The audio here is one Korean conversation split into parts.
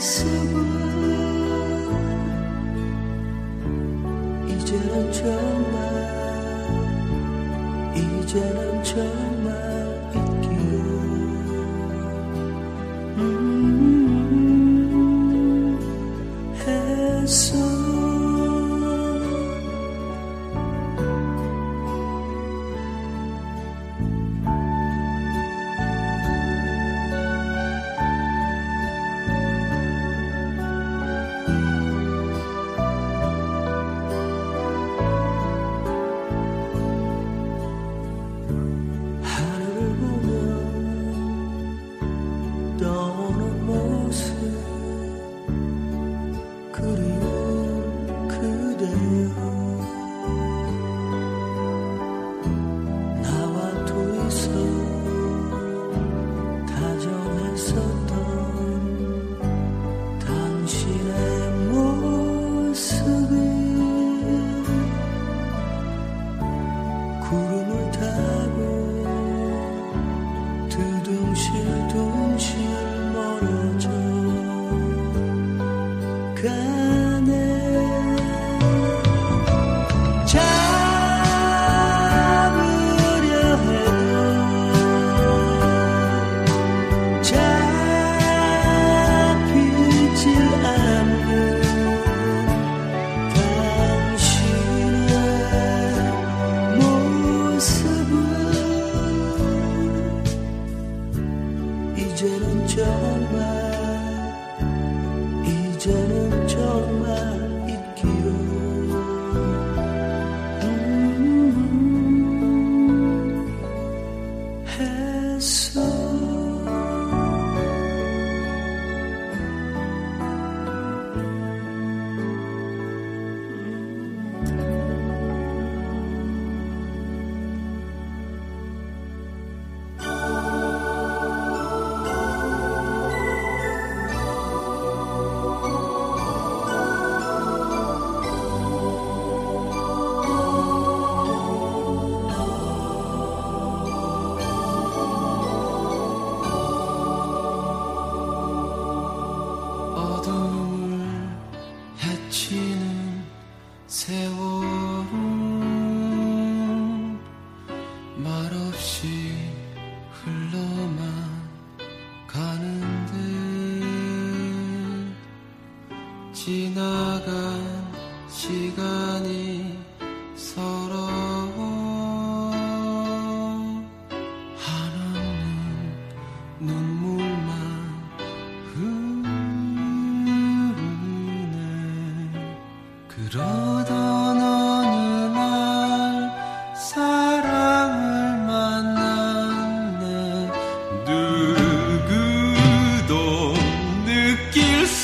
모습은 이제는 정말 이제는 정말.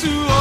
Jesus.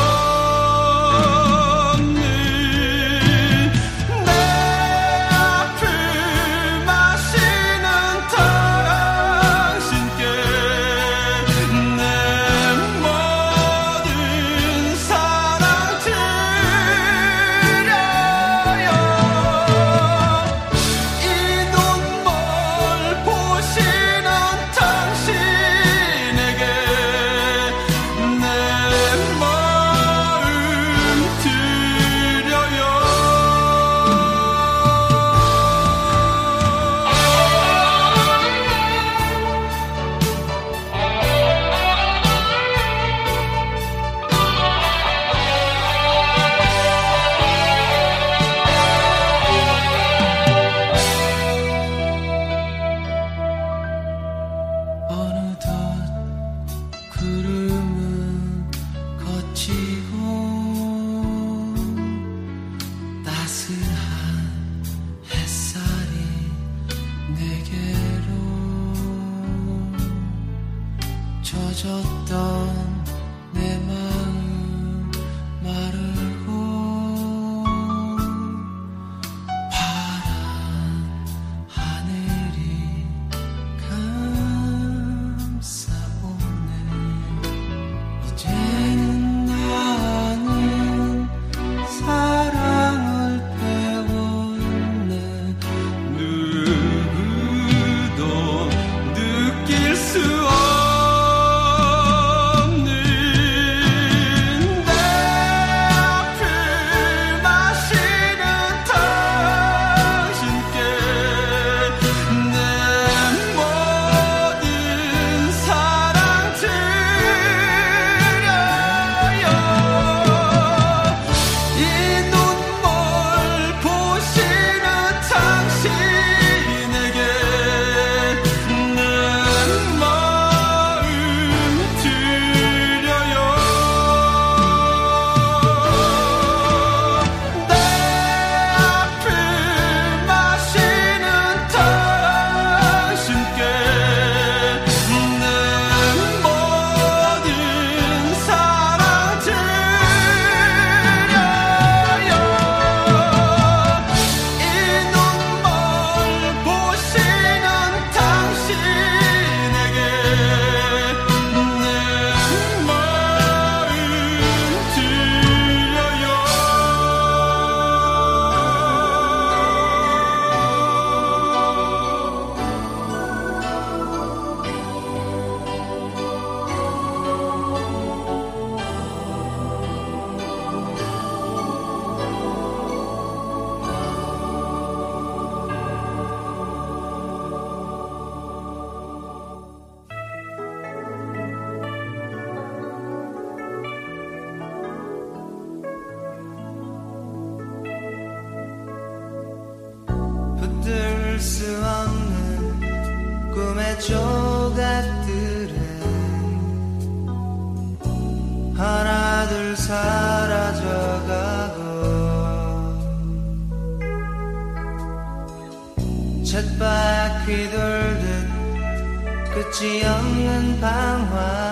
이제와 뒤늦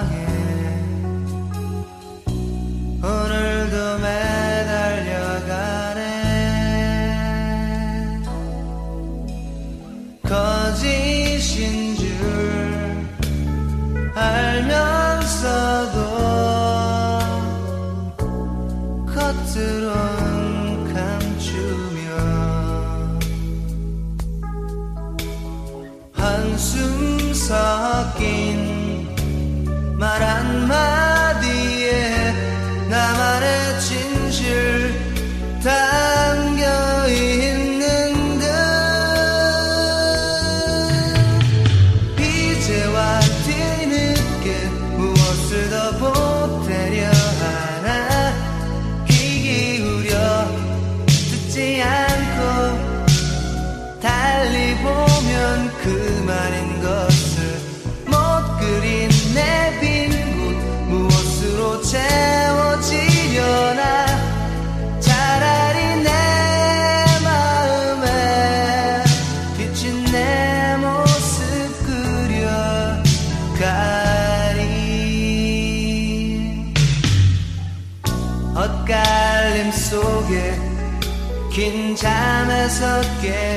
게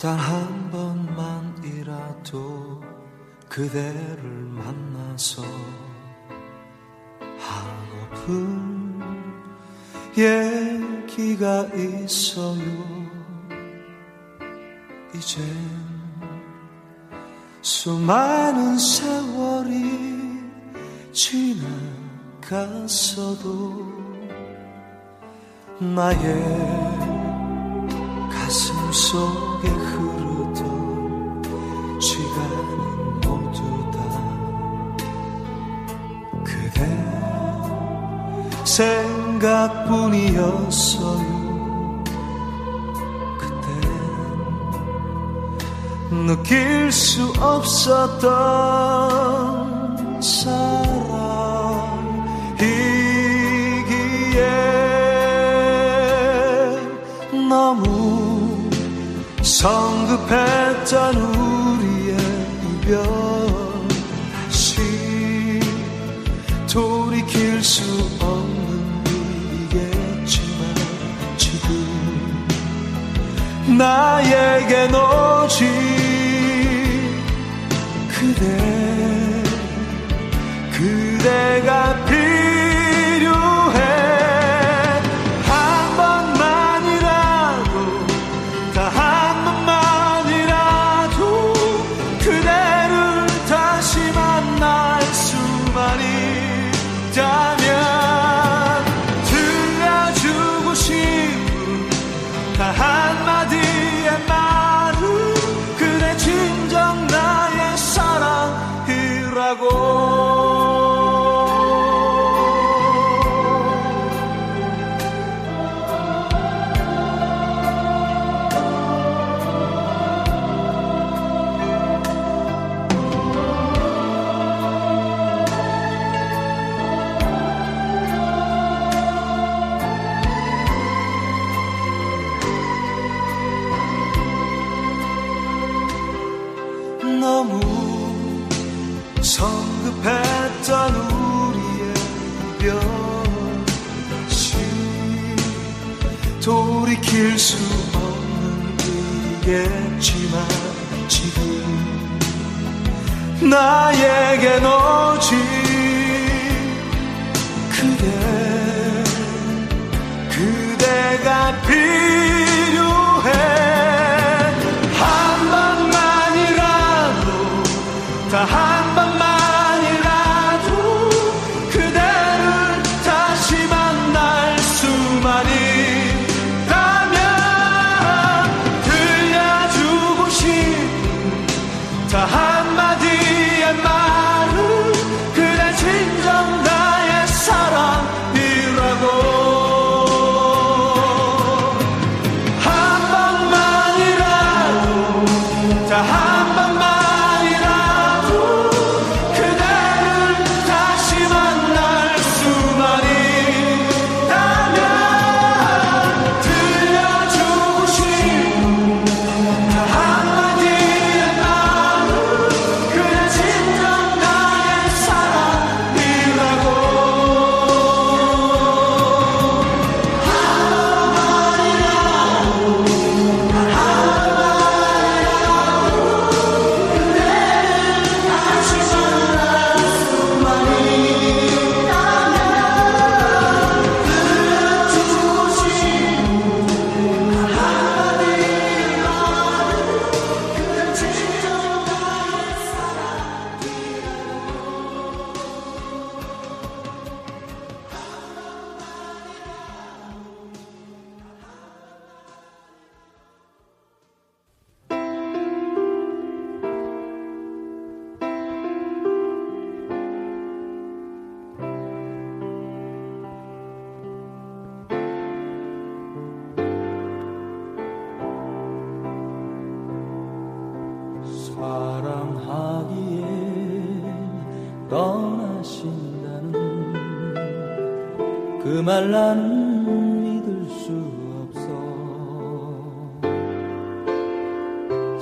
단 한 번만이라도 그대를 만나서 한고픈 얘기가 있어요. 이젠 수많은 세월이 지나갔어도 나의 가슴 속 생각뿐이었어요. 그땐 느낄 수 없었던 사랑. 성급했던 우리의 이별 시 돌이킬 수 없는 일이겠지만 지금 나에겐 오직 그대 그대가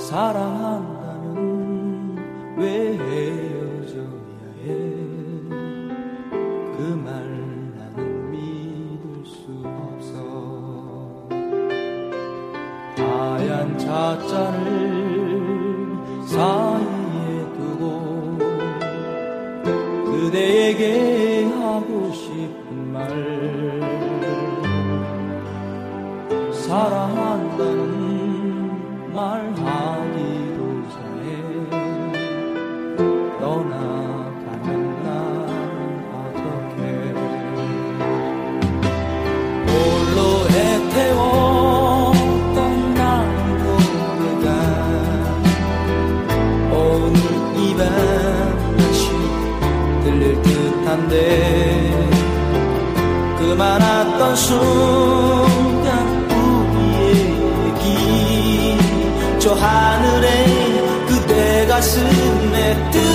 사랑한다면 왜 헤어져야 해? 그 말 나는 믿을 수 없어. 하얀 자자를 사이에 두고 그대에게 순간 우리의 얘기. 저 하늘에 그대 가슴에 뜨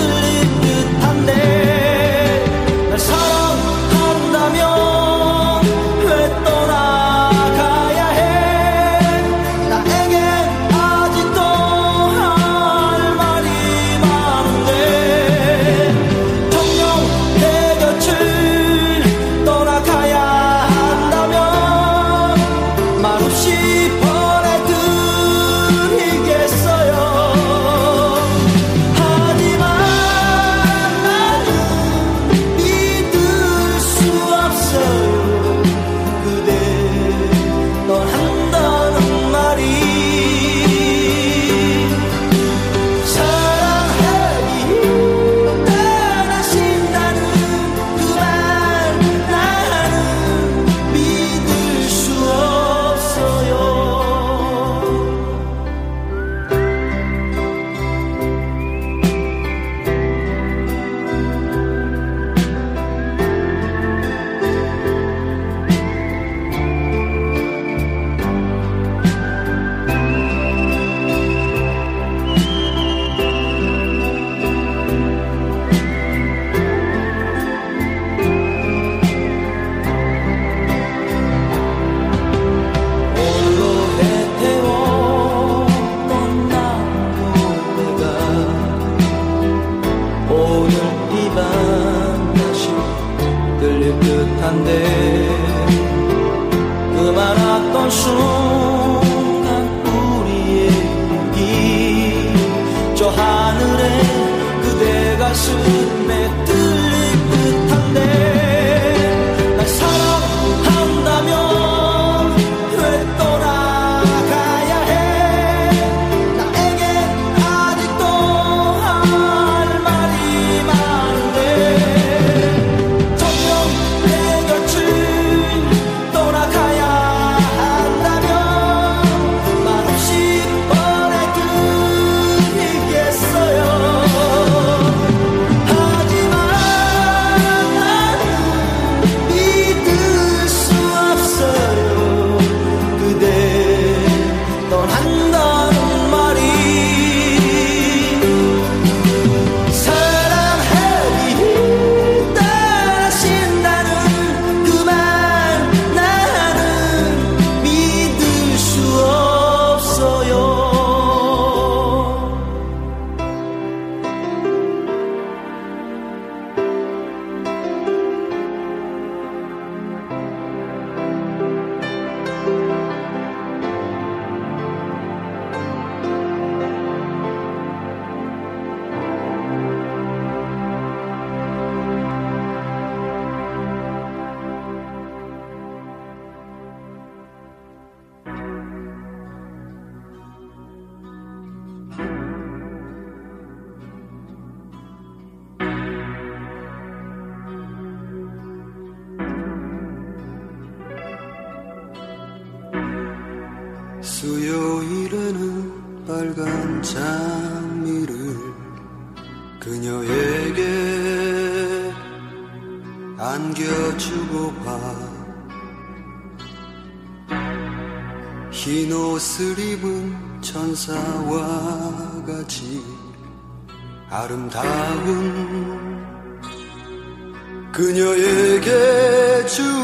그녀에게 주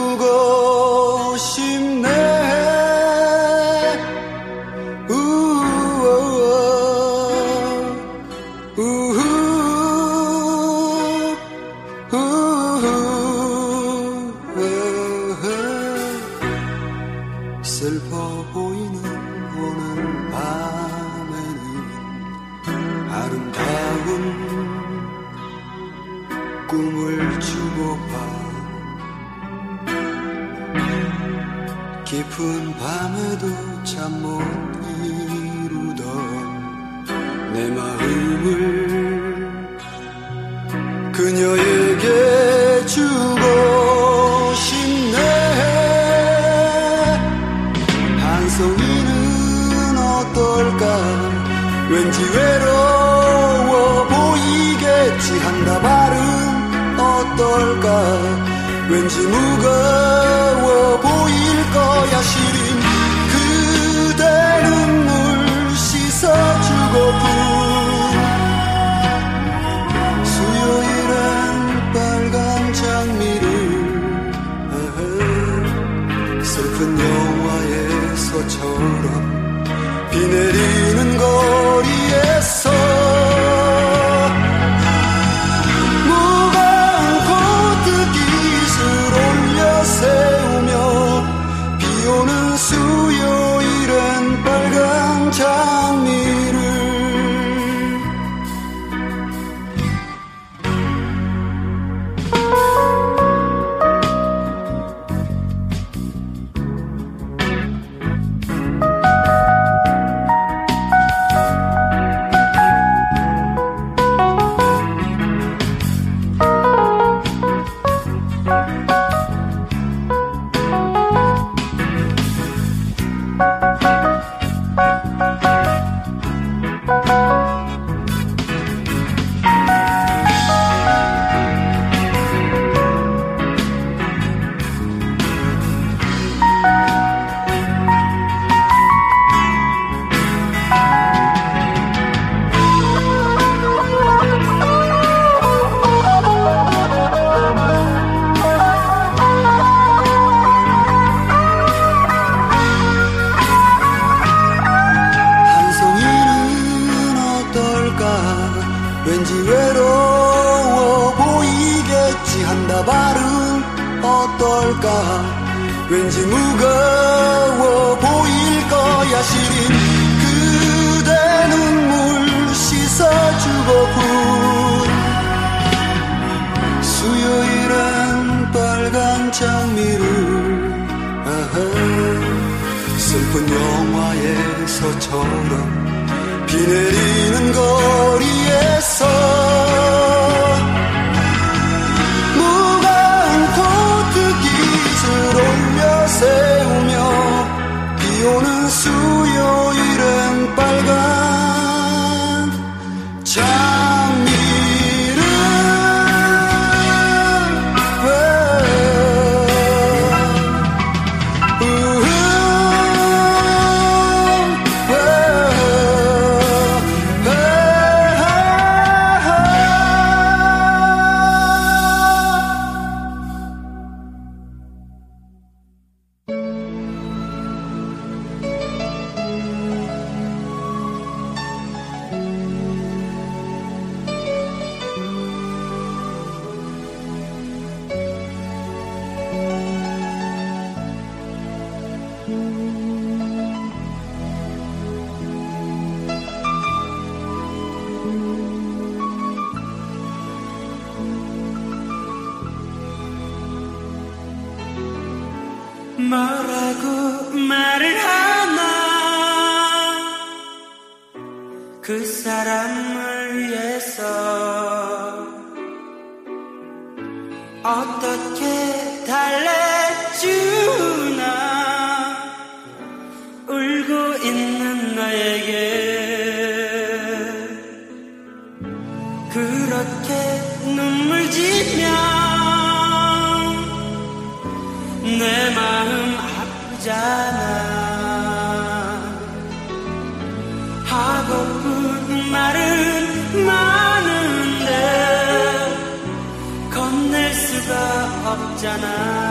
জানা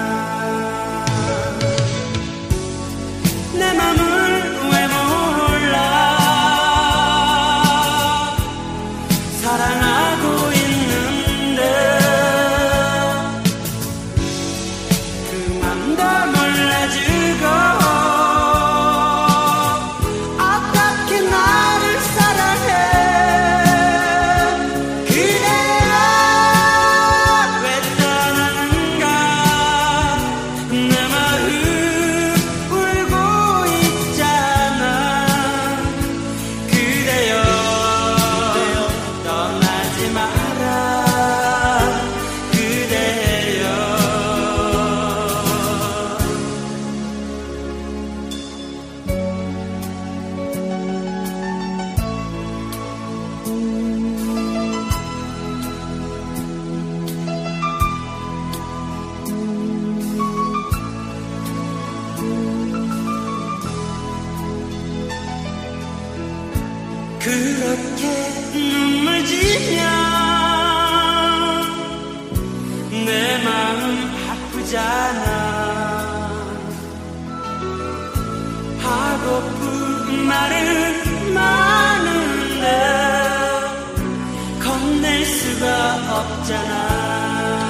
수가 없잖아.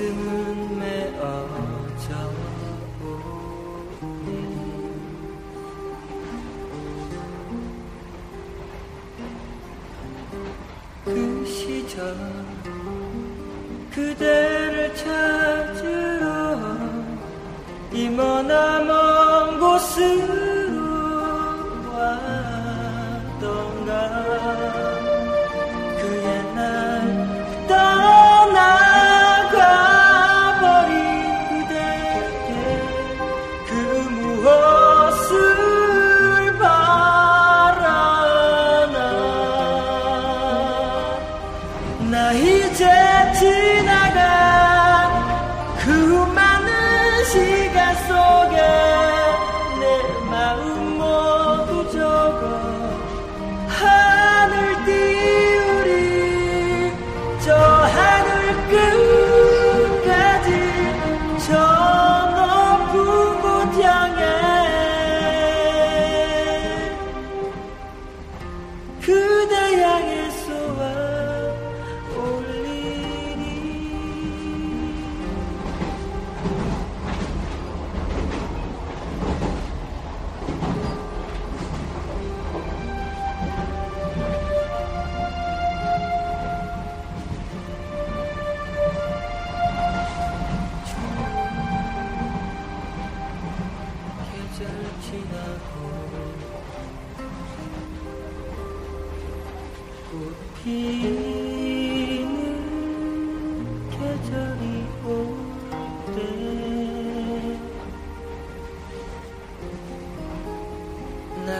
가슴은 메어져 그 시절 그대를 찾으러 이머나 먼 곳을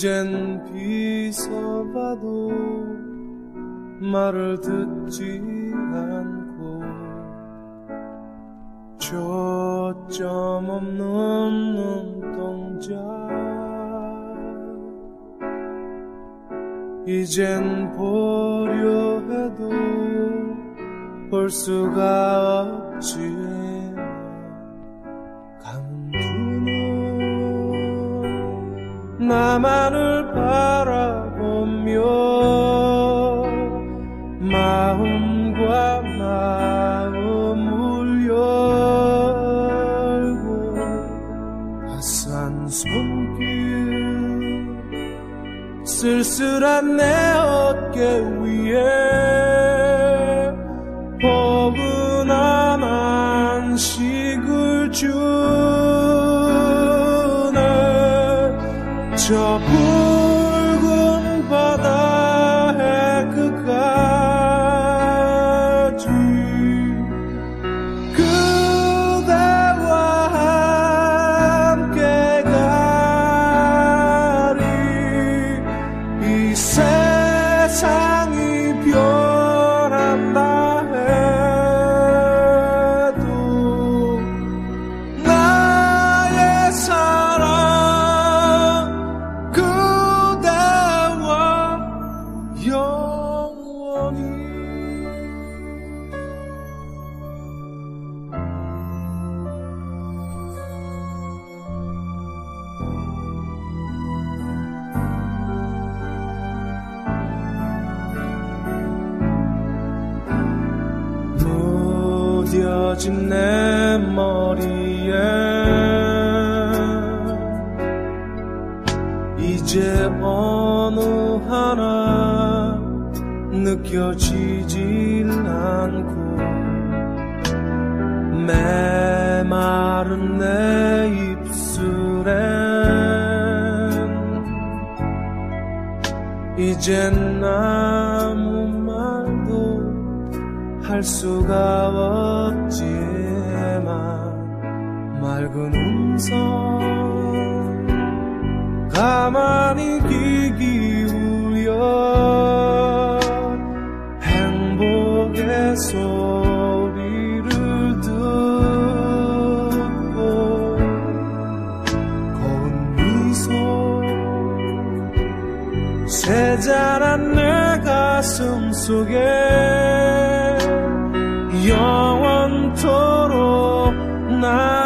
젠 비서봐도 말을 듣지 않고 초점 없는 눈동자. 이젠 보려 해도 볼 수가 쓸쓸한 내 어깨 위에. 포근한 안식을 주저 이젠 아무 말도 할 수가 없지만 맑은 음성 가만히 기기울여 행복의 소 자란 내 가슴 속에 영원토록 나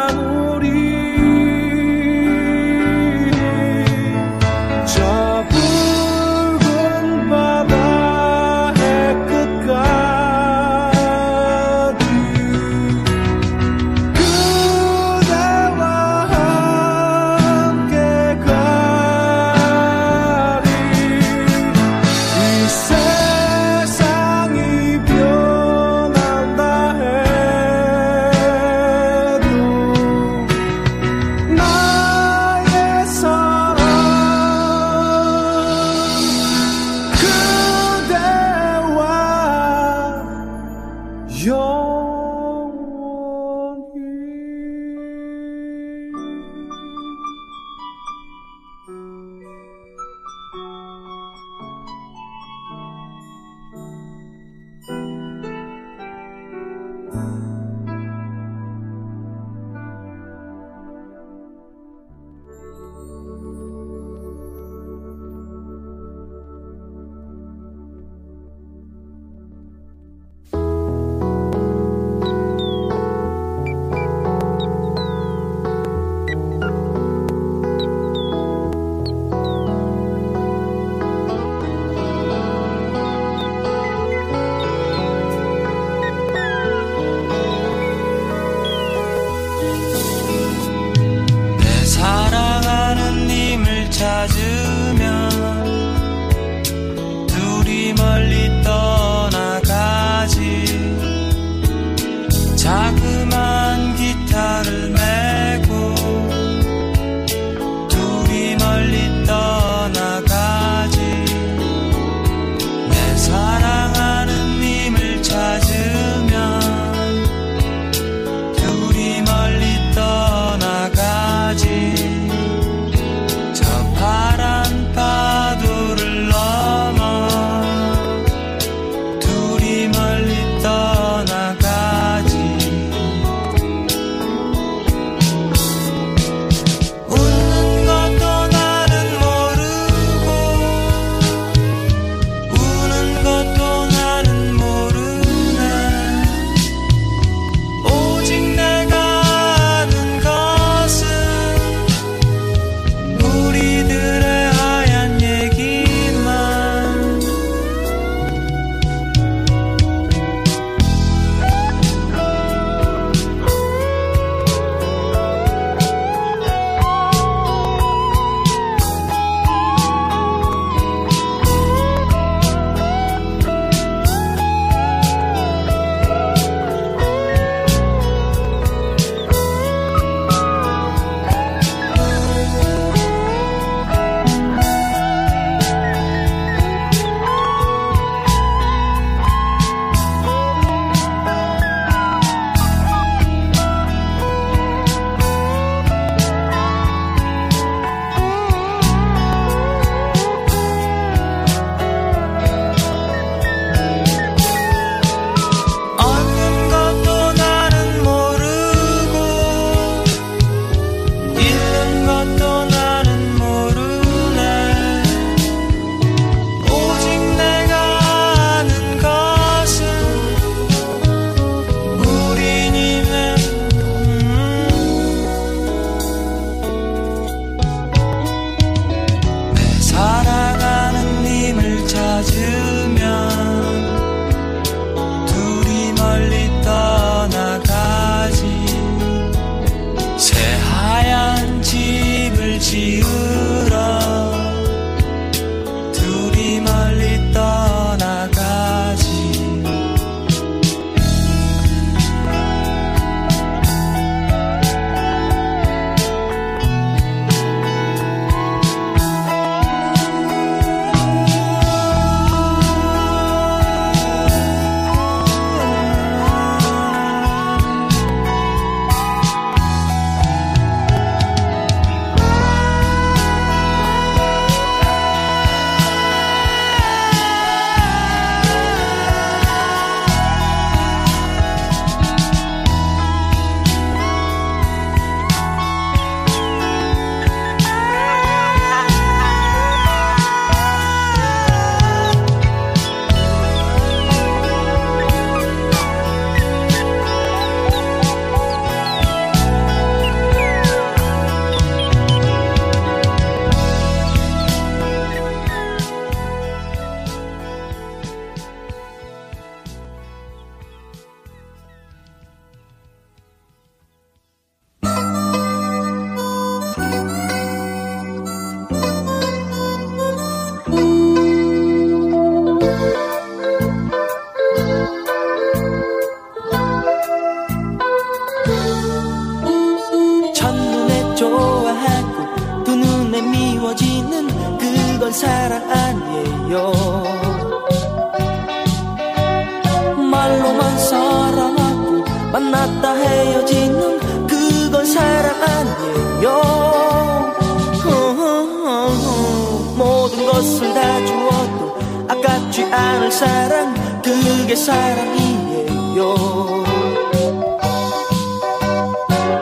것을 다 주어도 아깝지 않을 사랑 그게 사랑이에요.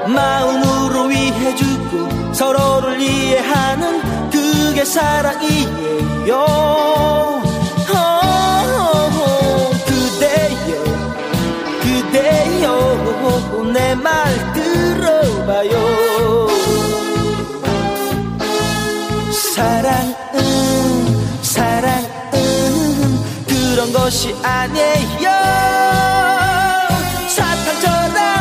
마음으로 위해주고 서로를 이해하는 그게 사랑이에요. 어, 그대여 그대여 내 말 들어봐요 것이 아니에요. 사탕처럼